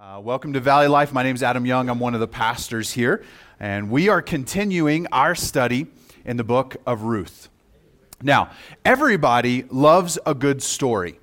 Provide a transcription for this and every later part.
Uh, welcome to Valley Life. My name is Adam Young. I'm one of the pastors here, and we are continuing our study in the book of Ruth. Now, everybody loves a good story.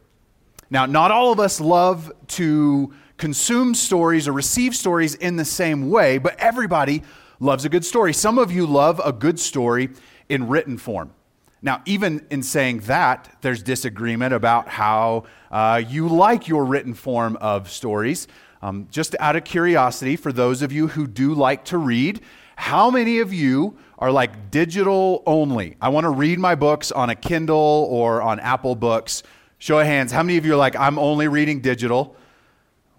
Now, not all of us love to consume stories or receive stories in the same way, but everybody loves a good story. Some of you love a good story in written form. Now, even in saying that, there's disagreement about how uh, you like your written form of stories. Um, just out of curiosity, for those of you who do like to read, how many of you are like digital only? I want to read my books on a Kindle or on Apple Books. Show of hands, how many of you are like, I'm only reading digital?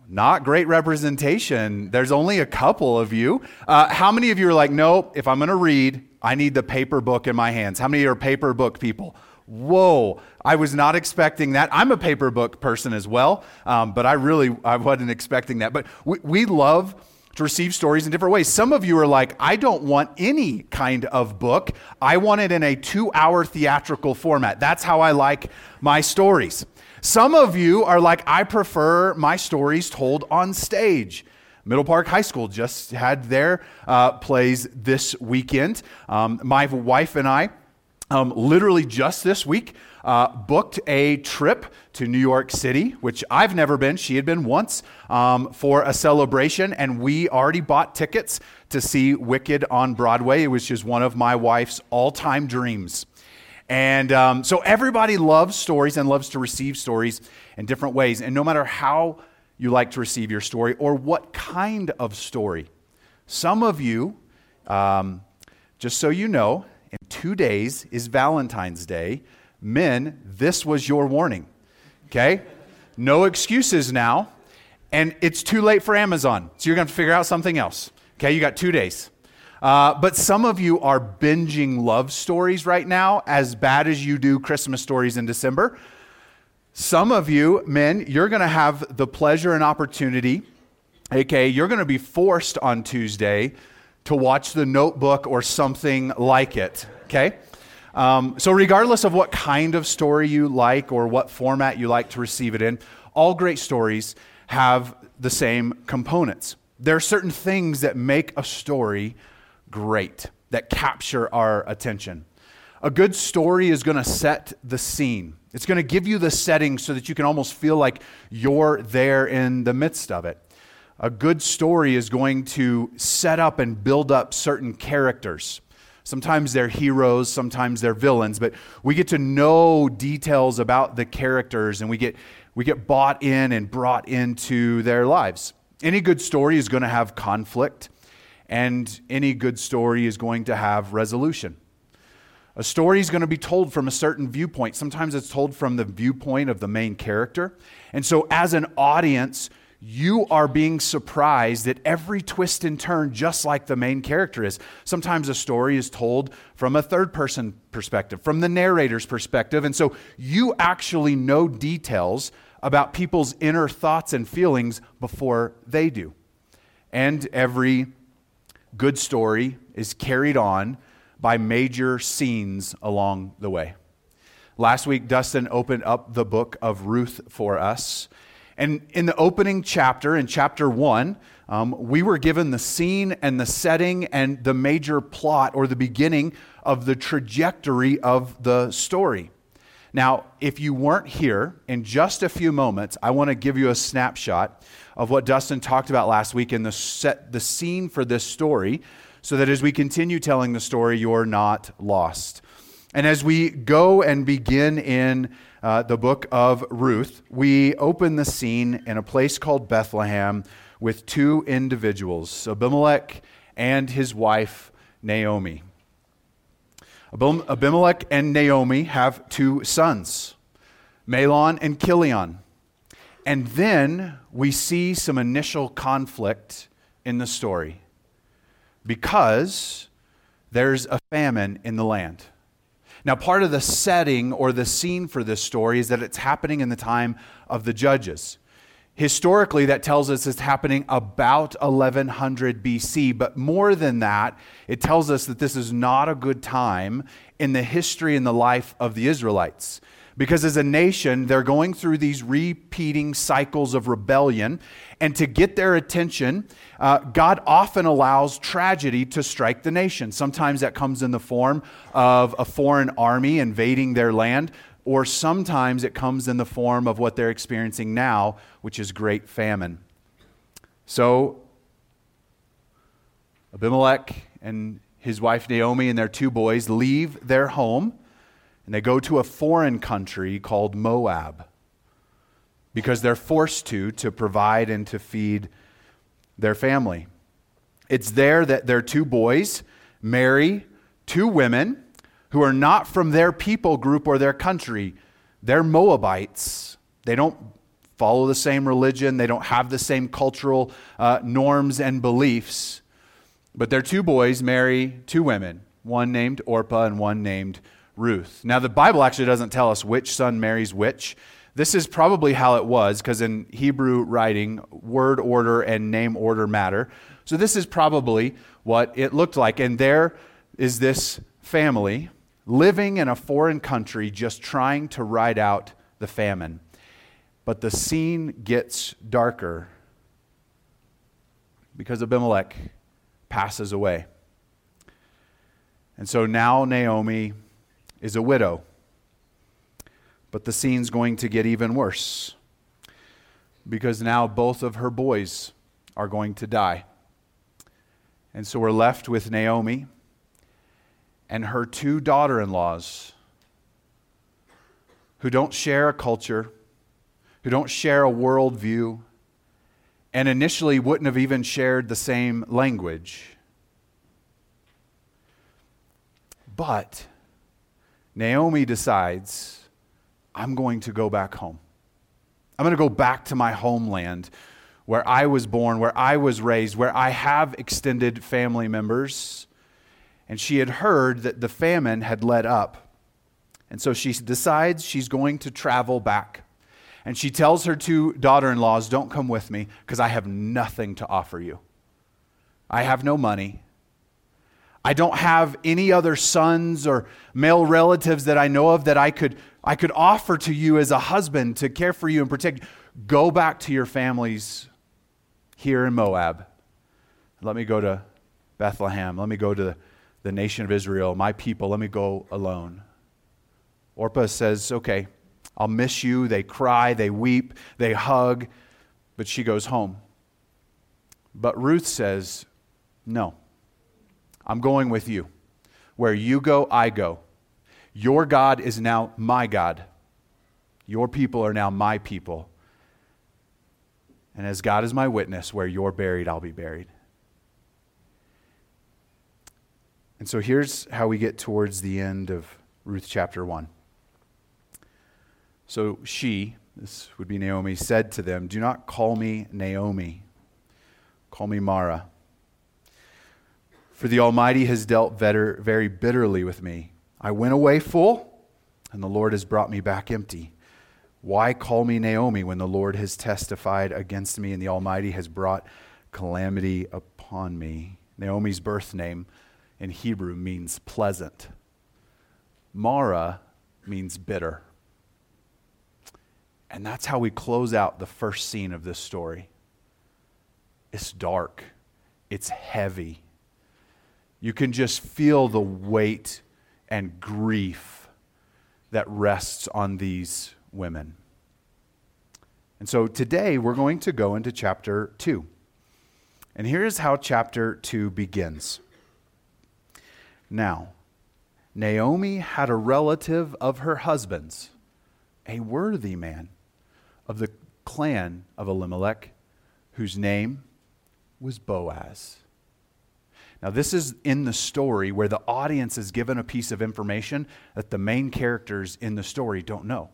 Not great representation. There's only a couple of you. Uh, how many of you are like, nope, if I'm going to read, I need the paper book in my hands? How many are paper book people? Whoa, I was not expecting that. I'm a paper book person as well, um, but I really I wasn't expecting that. But we, we love to receive stories in different ways. Some of you are like, I don't want any kind of book. I want it in a two hour theatrical format. That's how I like my stories. Some of you are like, I prefer my stories told on stage. Middle Park High School just had their uh, plays this weekend. Um, my wife and I um, literally just this week, uh, booked a trip to New York City, which I've never been. She had been once um, for a celebration, and we already bought tickets to see Wicked on Broadway. It was just one of my wife's all time dreams. And um, so everybody loves stories and loves to receive stories in different ways. And no matter how you like to receive your story or what kind of story, some of you, um, just so you know, in two days is Valentine's Day. Men, this was your warning. Okay? No excuses now. And it's too late for Amazon. So you're going to figure out something else. Okay? You got two days. Uh, but some of you are binging love stories right now, as bad as you do Christmas stories in December. Some of you, men, you're going to have the pleasure and opportunity, okay, you're going to be forced on Tuesday to watch the notebook or something like it, okay? Um, so, regardless of what kind of story you like or what format you like to receive it in, all great stories have the same components. There are certain things that make a story great, that capture our attention. A good story is going to set the scene. It's going to give you the setting so that you can almost feel like you're there in the midst of it a good story is going to set up and build up certain characters. Sometimes they're heroes, sometimes they're villains, but we get to know details about the characters and we get, we get bought in and brought into their lives. Any good story is going to have conflict, and any good story is going to have resolution. A story is going to be told from a certain viewpoint. Sometimes it's told from the viewpoint of the main character. And so, as an audience, you are being surprised at every twist and turn, just like the main character is. Sometimes a story is told from a third person perspective, from the narrator's perspective. And so you actually know details about people's inner thoughts and feelings before they do. And every good story is carried on by major scenes along the way. Last week, Dustin opened up the book of Ruth for us. And in the opening chapter, in chapter one, um, we were given the scene and the setting and the major plot or the beginning of the trajectory of the story. Now, if you weren't here, in just a few moments, I want to give you a snapshot of what Dustin talked about last week and the set the scene for this story, so that as we continue telling the story, you're not lost. And as we go and begin in uh, the book of Ruth, we open the scene in a place called Bethlehem with two individuals, Abimelech and his wife, Naomi. Abimelech and Naomi have two sons, Mahlon and Chilion. And then we see some initial conflict in the story because there's a famine in the land. Now, part of the setting or the scene for this story is that it's happening in the time of the judges. Historically, that tells us it's happening about 1100 BC, but more than that, it tells us that this is not a good time in the history and the life of the Israelites Because as a nation, they're going through these repeating cycles of rebellion. And to get their attention, uh, God often allows tragedy to strike the nation. Sometimes that comes in the form of a foreign army invading their land, or sometimes it comes in the form of what they're experiencing now, which is great famine. So, Abimelech and his wife Naomi and their two boys leave their home and they go to a foreign country called Moab because they're forced to to provide and to feed their family. It's there that their two boys marry two women who are not from their people group or their country. They're Moabites. They don't follow the same religion, they don't have the same cultural uh, norms and beliefs. But their two boys marry two women, one named Orpah and one named Ruth. Now, the Bible actually doesn't tell us which son marries which. This is probably how it was, because in Hebrew writing, word order and name order matter. So, this is probably what it looked like. And there is this family living in a foreign country just trying to ride out the famine. But the scene gets darker because Abimelech passes away. And so now Naomi is a widow. But the scene's going to get even worse because now both of her boys are going to die. And so we're left with Naomi and her two daughter in laws who don't share a culture, who don't share a worldview, and initially wouldn't have even shared the same language. But Naomi decides, I'm going to go back home. I'm going to go back to my homeland where I was born, where I was raised, where I have extended family members. And she had heard that the famine had let up. And so she decides she's going to travel back. And she tells her two daughter in laws, Don't come with me because I have nothing to offer you. I have no money. I don't have any other sons or male relatives that I know of that I could, I could offer to you as a husband to care for you and protect you. Go back to your families here in Moab. Let me go to Bethlehem. Let me go to the, the nation of Israel, my people. Let me go alone. Orpah says, Okay, I'll miss you. They cry, they weep, they hug, but she goes home. But Ruth says, No. I'm going with you. Where you go, I go. Your God is now my God. Your people are now my people. And as God is my witness, where you're buried, I'll be buried. And so here's how we get towards the end of Ruth chapter 1. So she, this would be Naomi, said to them, Do not call me Naomi, call me Mara for the Almighty has dealt very bitterly with me. I went away full, and the Lord has brought me back empty. Why call me Naomi when the Lord has testified against me and the Almighty has brought calamity upon me? Naomi's birth name in Hebrew means pleasant. Mara means bitter. And that's how we close out the first scene of this story. It's dark, it's heavy you can just feel the weight and grief that rests on these women. And so today we're going to go into chapter 2. And here's how chapter 2 begins. Now, Naomi had a relative of her husband's, a worthy man of the clan of Elimelech, whose name was Boaz. Now, this is in the story where the audience is given a piece of information that the main characters in the story don't know.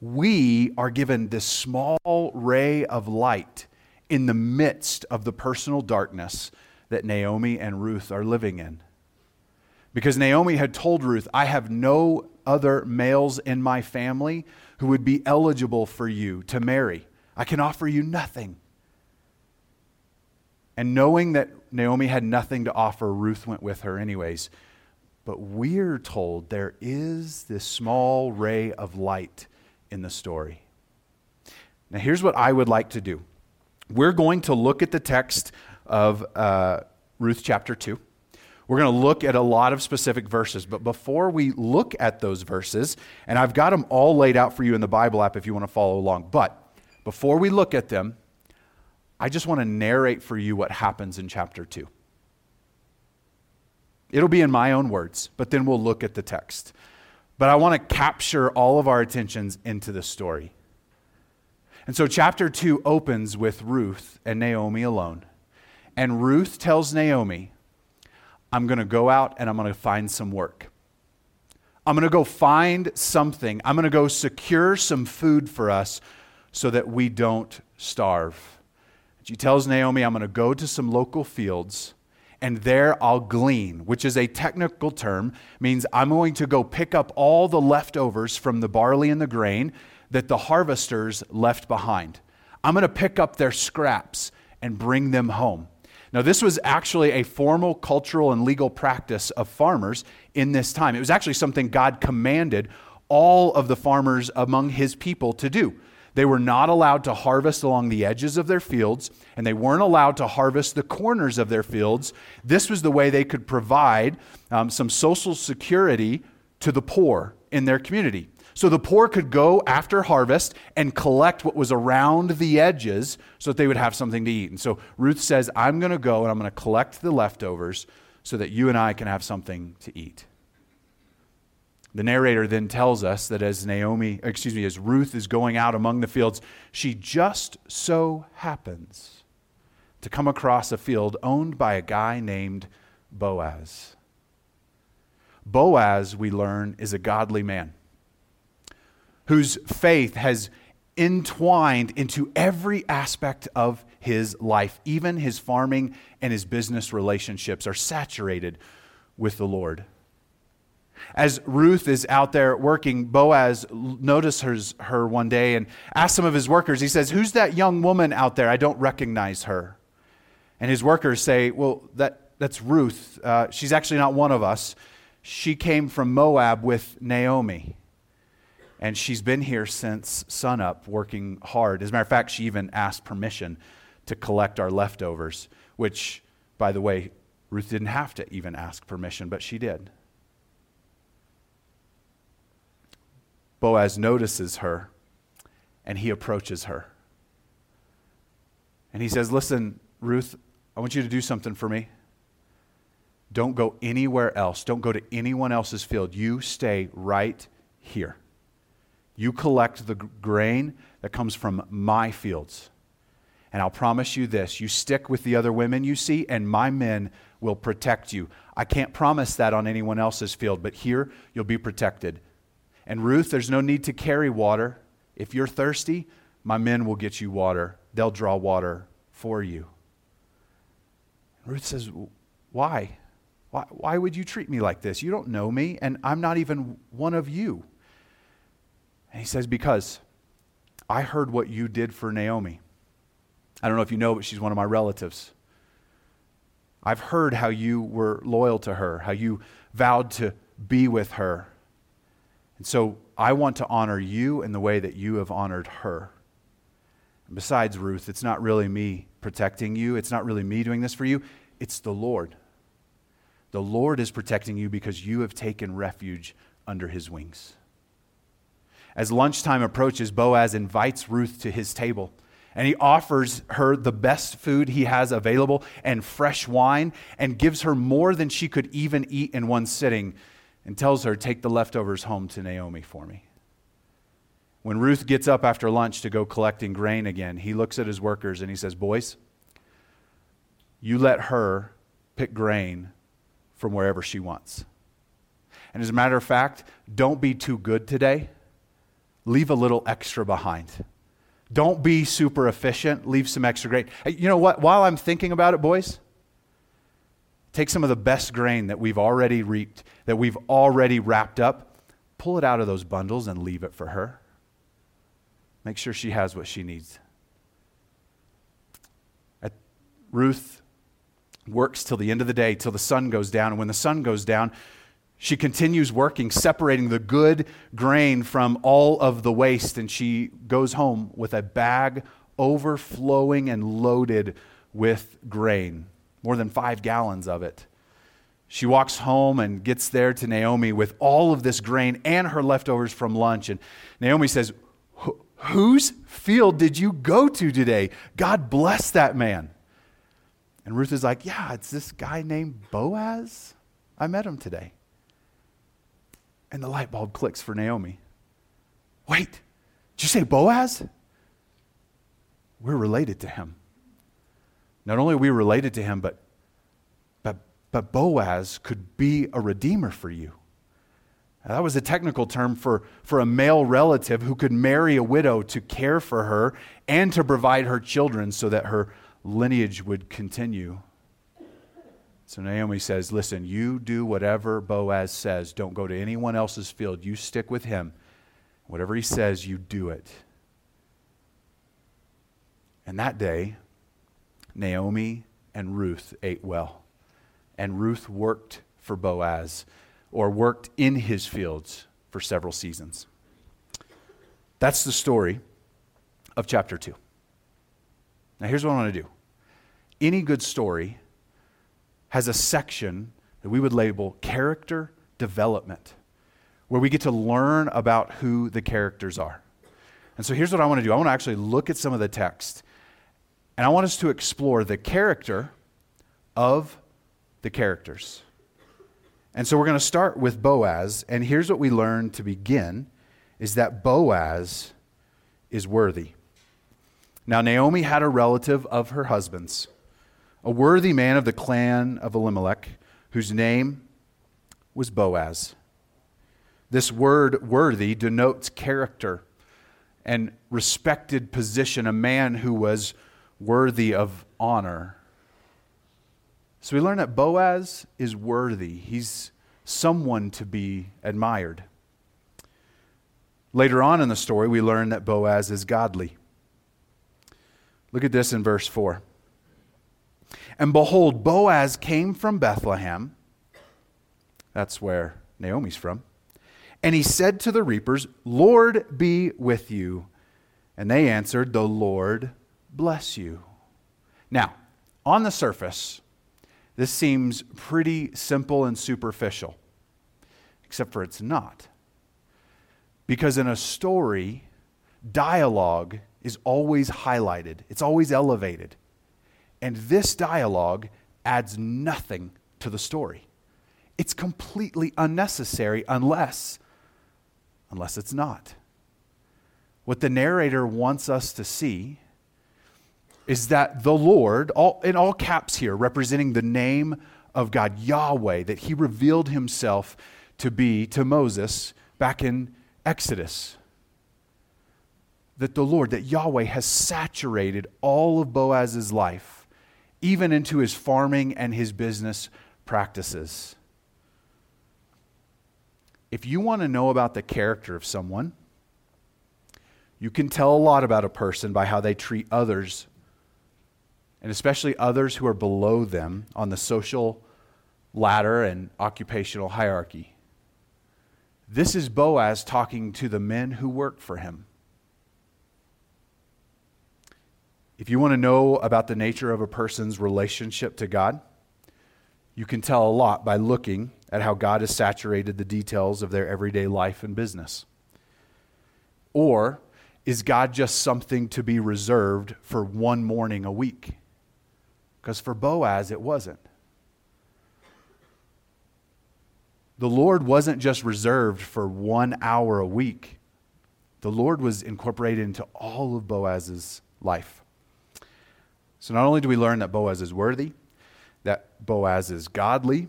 We are given this small ray of light in the midst of the personal darkness that Naomi and Ruth are living in. Because Naomi had told Ruth, I have no other males in my family who would be eligible for you to marry. I can offer you nothing. And knowing that Naomi had nothing to offer, Ruth went with her anyways. But we're told there is this small ray of light in the story. Now, here's what I would like to do we're going to look at the text of uh, Ruth chapter 2. We're going to look at a lot of specific verses, but before we look at those verses, and I've got them all laid out for you in the Bible app if you want to follow along, but before we look at them, I just want to narrate for you what happens in chapter 2. It'll be in my own words, but then we'll look at the text. But I want to capture all of our attentions into the story. And so, chapter 2 opens with Ruth and Naomi alone. And Ruth tells Naomi, I'm going to go out and I'm going to find some work. I'm going to go find something. I'm going to go secure some food for us so that we don't starve. She tells Naomi, I'm going to go to some local fields and there I'll glean, which is a technical term, means I'm going to go pick up all the leftovers from the barley and the grain that the harvesters left behind. I'm going to pick up their scraps and bring them home. Now, this was actually a formal cultural and legal practice of farmers in this time. It was actually something God commanded all of the farmers among his people to do. They were not allowed to harvest along the edges of their fields, and they weren't allowed to harvest the corners of their fields. This was the way they could provide um, some social security to the poor in their community. So the poor could go after harvest and collect what was around the edges so that they would have something to eat. And so Ruth says, I'm going to go and I'm going to collect the leftovers so that you and I can have something to eat. The narrator then tells us that as Naomi, excuse me, as Ruth is going out among the fields, she just so happens to come across a field owned by a guy named Boaz. Boaz, we learn, is a godly man whose faith has entwined into every aspect of his life. Even his farming and his business relationships are saturated with the Lord. As Ruth is out there working, Boaz notices her one day and asks some of his workers, he says, Who's that young woman out there? I don't recognize her. And his workers say, Well, that, that's Ruth. Uh, she's actually not one of us. She came from Moab with Naomi. And she's been here since sunup working hard. As a matter of fact, she even asked permission to collect our leftovers, which, by the way, Ruth didn't have to even ask permission, but she did. Boaz notices her and he approaches her. And he says, Listen, Ruth, I want you to do something for me. Don't go anywhere else. Don't go to anyone else's field. You stay right here. You collect the grain that comes from my fields. And I'll promise you this you stick with the other women you see, and my men will protect you. I can't promise that on anyone else's field, but here you'll be protected. And Ruth, there's no need to carry water. If you're thirsty, my men will get you water. They'll draw water for you. Ruth says, Why? Why, why would you treat me like this? You don't know me, and I'm not even one of you. And he says, Because I heard what you did for Naomi. I don't know if you know, but she's one of my relatives. I've heard how you were loyal to her, how you vowed to be with her. And so I want to honor you in the way that you have honored her. And besides, Ruth, it's not really me protecting you, it's not really me doing this for you, it's the Lord. The Lord is protecting you because you have taken refuge under his wings. As lunchtime approaches, Boaz invites Ruth to his table and he offers her the best food he has available and fresh wine and gives her more than she could even eat in one sitting and tells her, Take the leftovers home to Naomi for me. When Ruth gets up after lunch to go collecting grain again, he looks at his workers and he says, Boys, you let her pick grain from wherever she wants. And as a matter of fact, don't be too good today. Leave a little extra behind. Don't be super efficient. Leave some extra grain. You know what? While I'm thinking about it, boys, Take some of the best grain that we've already reaped, that we've already wrapped up, pull it out of those bundles and leave it for her. Make sure she has what she needs. At Ruth works till the end of the day, till the sun goes down. And when the sun goes down, She continues working, separating the good grain from all of the waste, and she goes home with a bag overflowing and loaded with grain, more than five gallons of it. She walks home and gets there to Naomi with all of this grain and her leftovers from lunch. And Naomi says, Whose field did you go to today? God bless that man. And Ruth is like, Yeah, it's this guy named Boaz. I met him today. And the light bulb clicks for Naomi. Wait, did you say Boaz? We're related to him. Not only are we related to him, but, but, but Boaz could be a redeemer for you. Now, that was a technical term for, for a male relative who could marry a widow to care for her and to provide her children so that her lineage would continue. So Naomi says, Listen, you do whatever Boaz says. Don't go to anyone else's field. You stick with him. Whatever he says, you do it. And that day, Naomi and Ruth ate well. And Ruth worked for Boaz, or worked in his fields for several seasons. That's the story of chapter 2. Now, here's what I want to do any good story has a section that we would label character development, where we get to learn about who the characters are. And so here's what I want to do I want to actually look at some of the text, and I want us to explore the character of the characters. And so we're going to start with Boaz, and here's what we learn to begin is that Boaz is worthy. Now Naomi had a relative of her husband's a worthy man of the clan of Elimelech, whose name was Boaz. This word worthy denotes character and respected position, a man who was worthy of honor. So we learn that Boaz is worthy. He's someone to be admired. Later on in the story, we learn that Boaz is godly. Look at this in verse 4. And behold, Boaz came from Bethlehem. That's where Naomi's from. And he said to the reapers, Lord be with you. And they answered, The Lord bless you. Now, on the surface, this seems pretty simple and superficial, except for it's not. Because in a story, dialogue is always highlighted, it's always elevated. And this dialogue adds nothing to the story. It's completely unnecessary unless unless it's not. What the narrator wants us to see is that the Lord, all, in all caps here, representing the name of God, Yahweh, that he revealed himself to be to Moses back in Exodus. That the Lord, that Yahweh has saturated all of Boaz's life even into his farming and his business practices. If you want to know about the character of someone, you can tell a lot about a person by how they treat others, and especially others who are below them on the social ladder and occupational hierarchy. This is Boaz talking to the men who work for him. If you want to know about the nature of a person's relationship to God, you can tell a lot by looking at how God has saturated the details of their everyday life and business. Or is God just something to be reserved for one morning a week? Because for Boaz, it wasn't. The Lord wasn't just reserved for one hour a week, the Lord was incorporated into all of Boaz's life. So not only do we learn that Boaz is worthy, that Boaz is godly,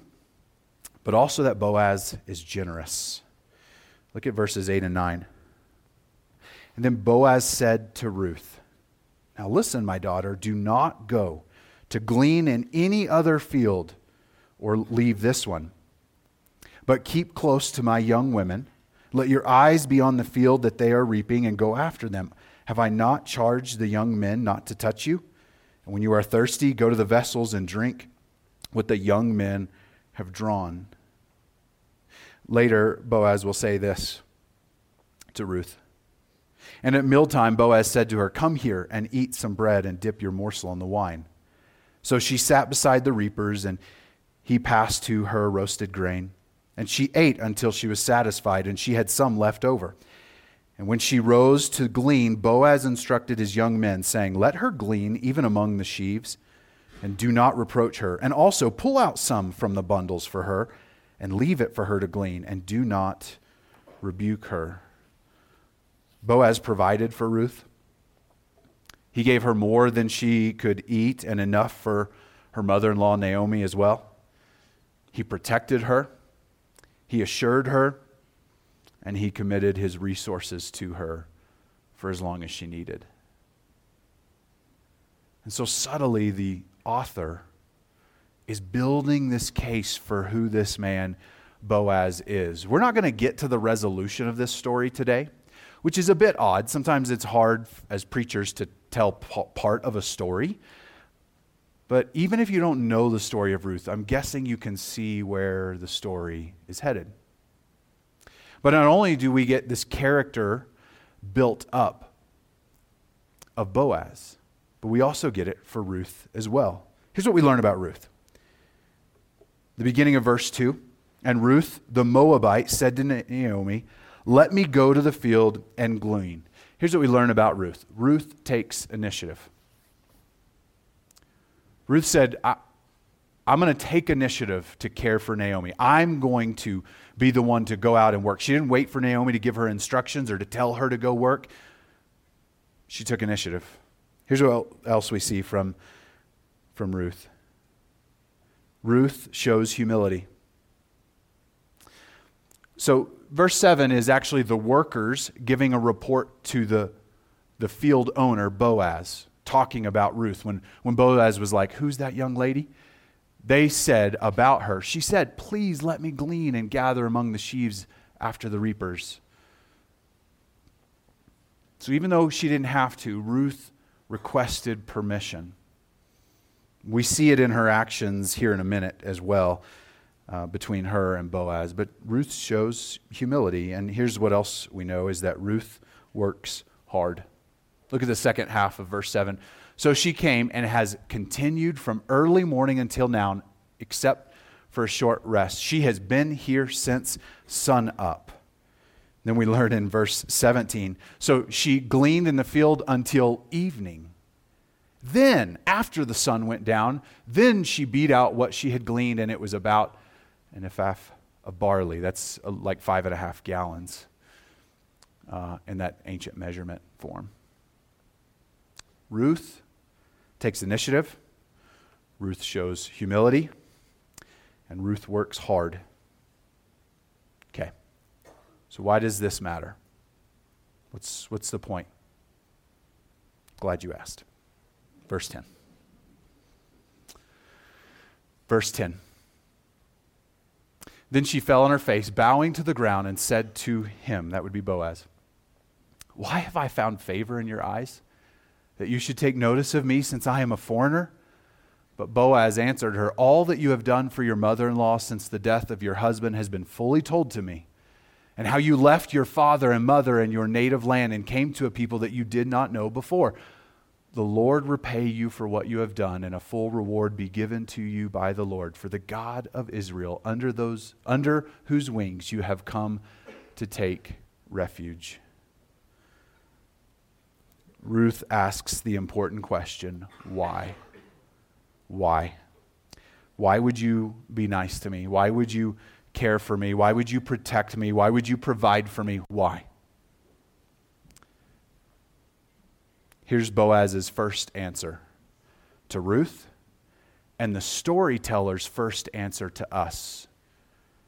but also that Boaz is generous. Look at verses 8 and 9. And then Boaz said to Ruth, Now listen, my daughter, do not go to glean in any other field or leave this one, but keep close to my young women. Let your eyes be on the field that they are reaping and go after them. Have I not charged the young men not to touch you? And when you are thirsty, go to the vessels and drink what the young men have drawn. Later, Boaz will say this to Ruth. And at mealtime, Boaz said to her, Come here and eat some bread and dip your morsel in the wine. So she sat beside the reapers, and he passed to her roasted grain. And she ate until she was satisfied, and she had some left over. And when she rose to glean, Boaz instructed his young men, saying, Let her glean even among the sheaves, and do not reproach her. And also pull out some from the bundles for her, and leave it for her to glean, and do not rebuke her. Boaz provided for Ruth. He gave her more than she could eat, and enough for her mother in law, Naomi, as well. He protected her, he assured her and he committed his resources to her for as long as she needed. And so subtly, the author is building this case for who this man Boaz is. We're not going to get to the resolution of this story today, which is a bit odd. Sometimes it's hard as preachers to tell part of a story. But even if you don't know the story of Ruth, I'm guessing you can see where the story is headed. But not only do we get this character built up of Boaz, but we also get it for Ruth as well. Here's what we learn about Ruth. The beginning of verse 2 And Ruth the Moabite said to Naomi, Let me go to the field and glean. Here's what we learn about Ruth Ruth takes initiative. Ruth said, I, am going to take initiative to care for Naomi. I'm going to be the one to go out and work. She didn't wait for Naomi to give her instructions or to tell her to go work. She took initiative. Here's what else we see from, from Ruth Ruth shows humility. So, verse 7 is actually the workers giving a report to the, the field owner, Boaz, talking about Ruth. When, when Boaz was like, Who's that young lady? they said about her, She said, Please let me glean and gather among the sheaves after the reapers. So even though she didn't have to, Ruth requested permission. We see it in her actions here in a minute as well uh, between her and Boaz. But Ruth shows humility. And here's what else we know is that Ruth works hard. Look at the second half of verse 7. So she came and has continued from early morning until now, except for a short rest. She has been here since sun up. Then we learn in verse 17. So she gleaned in the field until evening. Then, after the sun went down, then she beat out what she had gleaned, and it was about an ephah of barley. That's uh, like five and a half gallons uh, in that ancient measurement form. Ruth takes initiative, Ruth shows humility, and Ruth works hard. Okay. So, why does this matter? What's, what's the point? Glad you asked. Verse 10. Verse 10. Then she fell on her face, bowing to the ground, and said to him, that would be Boaz, Why have I found favor in your eyes? that you should take notice of me since I am a foreigner? But Boaz answered her, All that you have done for your mother in law since the death of your husband has been fully told to me, and how you left your father and mother and your native land and came to a people that you did not know before. The Lord repay you for what you have done, and a full reward be given to you by the Lord, for the God of Israel, under, those, under whose wings you have come to take refuge. Ruth asks the important question why? Why? Why would you be nice to me? Why would you care for me? Why would you protect me? Why would you provide for me? Why? Here's Boaz's first answer to Ruth and the storyteller's first answer to us.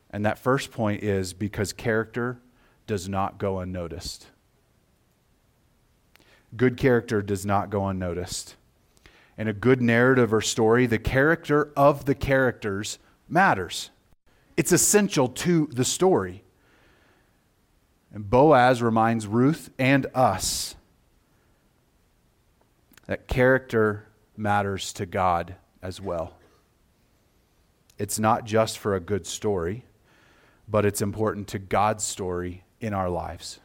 And that first point is because character does not go unnoticed. Good character does not go unnoticed. In a good narrative or story, the character of the characters matters. It's essential to the story. And Boaz reminds Ruth and us that character matters to God as well. It's not just for a good story, but it's important to God's story in our lives.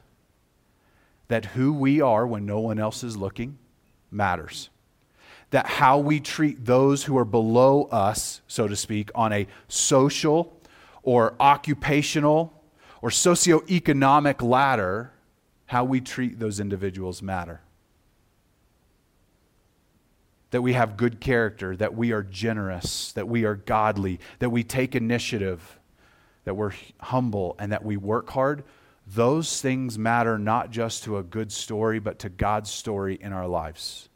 That who we are when no one else is looking matters. That how we treat those who are below us, so to speak, on a social or occupational or socioeconomic ladder, how we treat those individuals matter. That we have good character, that we are generous, that we are godly, that we take initiative, that we're humble, and that we work hard. Those things matter not just to a good story, but to God's story in our lives.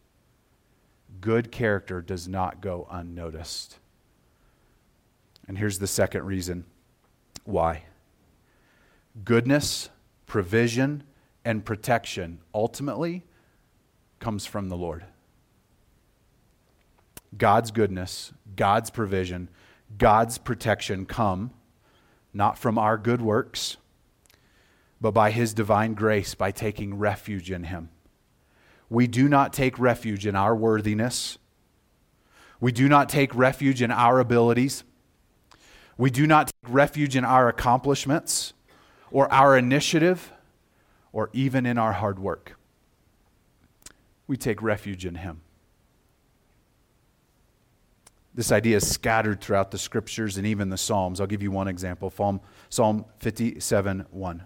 Good character does not go unnoticed. And here's the second reason why goodness, provision, and protection ultimately comes from the Lord. God's goodness, God's provision, God's protection come not from our good works, but by His divine grace by taking refuge in Him. We do not take refuge in our worthiness. We do not take refuge in our abilities. We do not take refuge in our accomplishments or our initiative or even in our hard work. We take refuge in Him. This idea is scattered throughout the scriptures and even the Psalms. I'll give you one example Psalm, Psalm 57 1.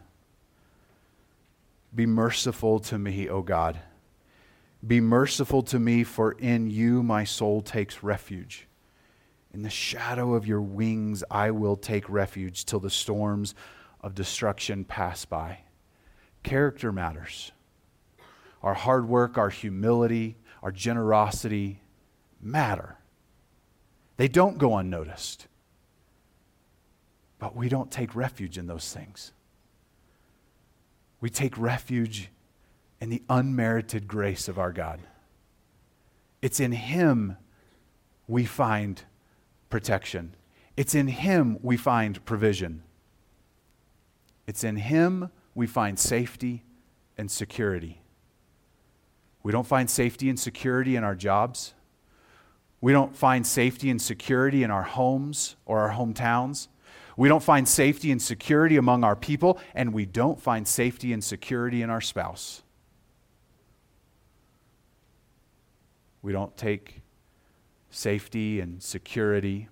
Be merciful to me, O God. Be merciful to me, for in you my soul takes refuge. In the shadow of your wings I will take refuge till the storms of destruction pass by. Character matters. Our hard work, our humility, our generosity matter. They don't go unnoticed. But we don't take refuge in those things. We take refuge in the unmerited grace of our God. It's in Him we find protection, it's in Him we find provision, it's in Him we find safety and security. We don't find safety and security in our jobs. We don't find safety and security in our homes or our hometowns. We don't find safety and security among our people, and we don't find safety and security in our spouse. We don't take safety and security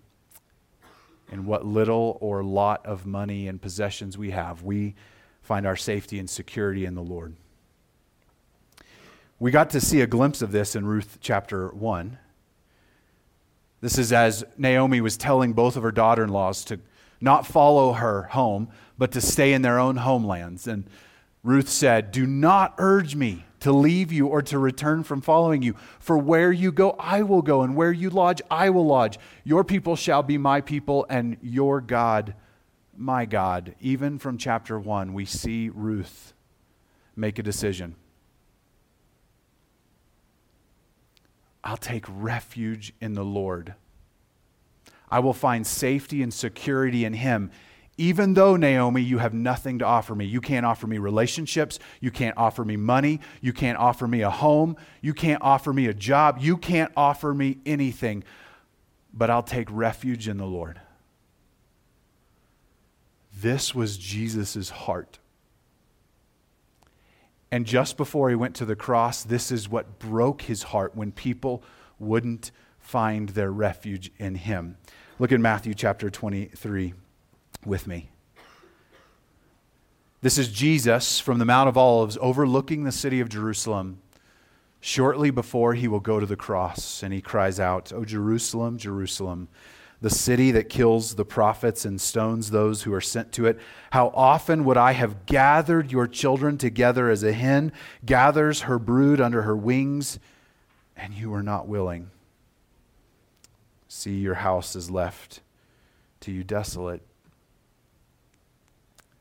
in what little or lot of money and possessions we have. We find our safety and security in the Lord. We got to see a glimpse of this in Ruth chapter 1. This is as Naomi was telling both of her daughter in laws to not follow her home, but to stay in their own homelands. And Ruth said, Do not urge me to leave you or to return from following you. For where you go, I will go, and where you lodge, I will lodge. Your people shall be my people, and your God, my God. Even from chapter 1, we see Ruth make a decision. I'll take refuge in the Lord. I will find safety and security in Him. Even though, Naomi, you have nothing to offer me. You can't offer me relationships. You can't offer me money. You can't offer me a home. You can't offer me a job. You can't offer me anything. But I'll take refuge in the Lord. This was Jesus' heart. And just before he went to the cross, this is what broke his heart when people wouldn't find their refuge in him. Look at Matthew chapter 23 with me. This is Jesus from the Mount of Olives overlooking the city of Jerusalem shortly before he will go to the cross. And he cries out, O Jerusalem, Jerusalem the city that kills the prophets and stones those who are sent to it. How often would I have gathered your children together as a hen gathers her brood under her wings, and you were not willing? See, your house is left to you desolate.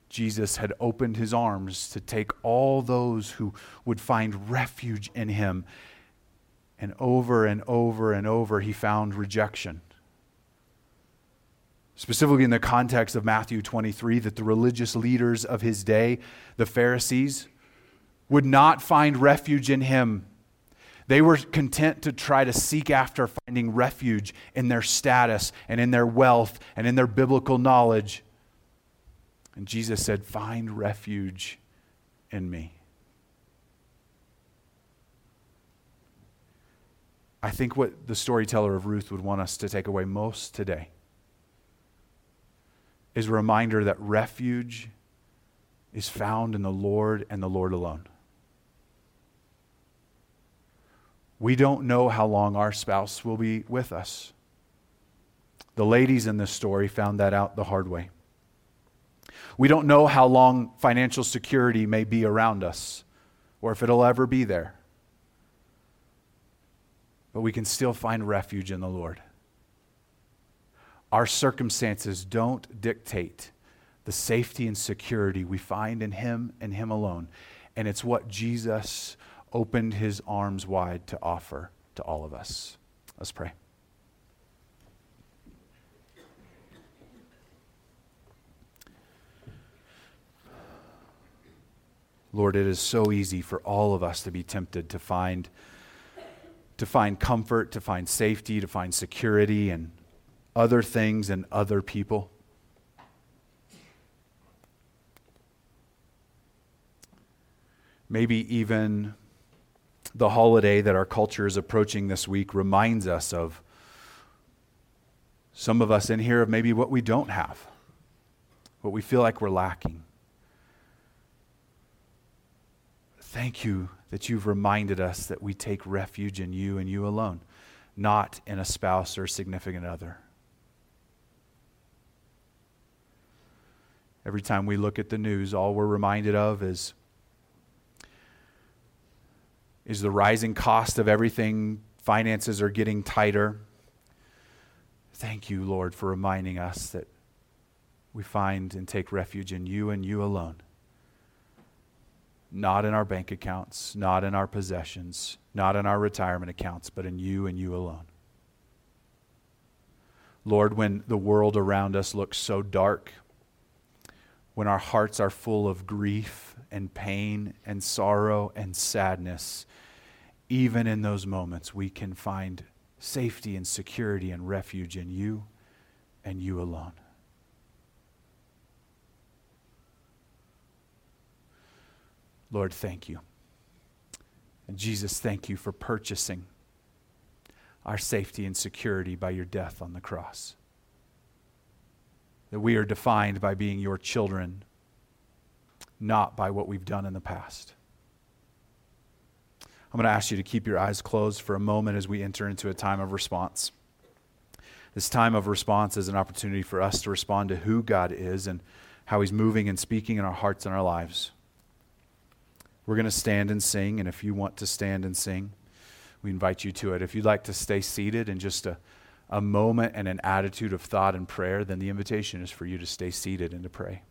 Jesus had opened his arms to take all those who would find refuge in him. And over and over and over, he found rejection specifically in the context of Matthew 23, that the religious leaders of his day, the Pharisees, would not find refuge in him. They were content to try to seek after finding refuge in their status and in their wealth and in their biblical knowledge. And Jesus said, Find refuge in me. I think what the storyteller of Ruth would want us to take away most today is a reminder that refuge is found in the Lord and the Lord alone. We don't know how long our spouse will be with us. The ladies in this story found that out the hard way. We don't know how long financial security may be around us or if it'll ever be there. But we can still find refuge in the Lord. Our circumstances don't dictate the safety and security we find in Him and Him alone. And it's what Jesus opened His arms wide to offer to all of us. Let's pray. Lord, it is so easy for all of us to be tempted to find to find comfort, to find safety, to find security and other things and other people. Maybe even the holiday that our culture is approaching this week reminds us of some of us in here of maybe what we don't have, what we feel like we're lacking. Thank you that you've reminded us that we take refuge in you and you alone, not in a spouse or a significant other. Every time we look at the news, all we're reminded of is, is the rising cost of everything. Finances are getting tighter. Thank you, Lord, for reminding us that we find and take refuge in you and you alone not in our bank accounts, not in our possessions, not in our retirement accounts, but in you and you alone. Lord, when the world around us looks so dark, when our hearts are full of grief and pain and sorrow and sadness, even in those moments, we can find safety and security and refuge in you and you alone. Lord, thank you. And Jesus, thank you for purchasing our safety and security by your death on the cross. That we are defined by being your children, not by what we've done in the past. I'm going to ask you to keep your eyes closed for a moment as we enter into a time of response. This time of response is an opportunity for us to respond to who God is and how He's moving and speaking in our hearts and our lives. We're going to stand and sing, and if you want to stand and sing, we invite you to it. If you'd like to stay seated and just a, a moment and an attitude of thought and prayer, then the invitation is for you to stay seated and to pray.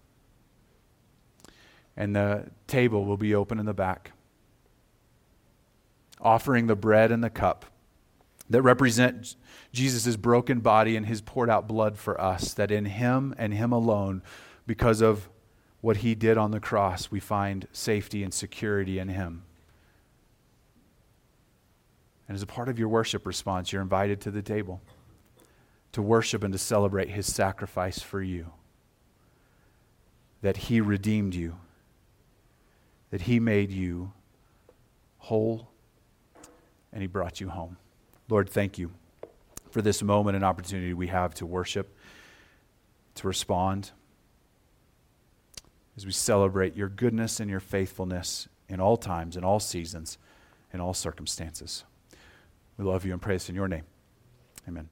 And the table will be open in the back, offering the bread and the cup that represent Jesus' broken body and his poured out blood for us, that in him and him alone, because of what he did on the cross, we find safety and security in him. And as a part of your worship response, you're invited to the table to worship and to celebrate his sacrifice for you. That he redeemed you, that he made you whole, and he brought you home. Lord, thank you for this moment and opportunity we have to worship, to respond as we celebrate your goodness and your faithfulness in all times, in all seasons, in all circumstances. We love you and praise in your name. Amen.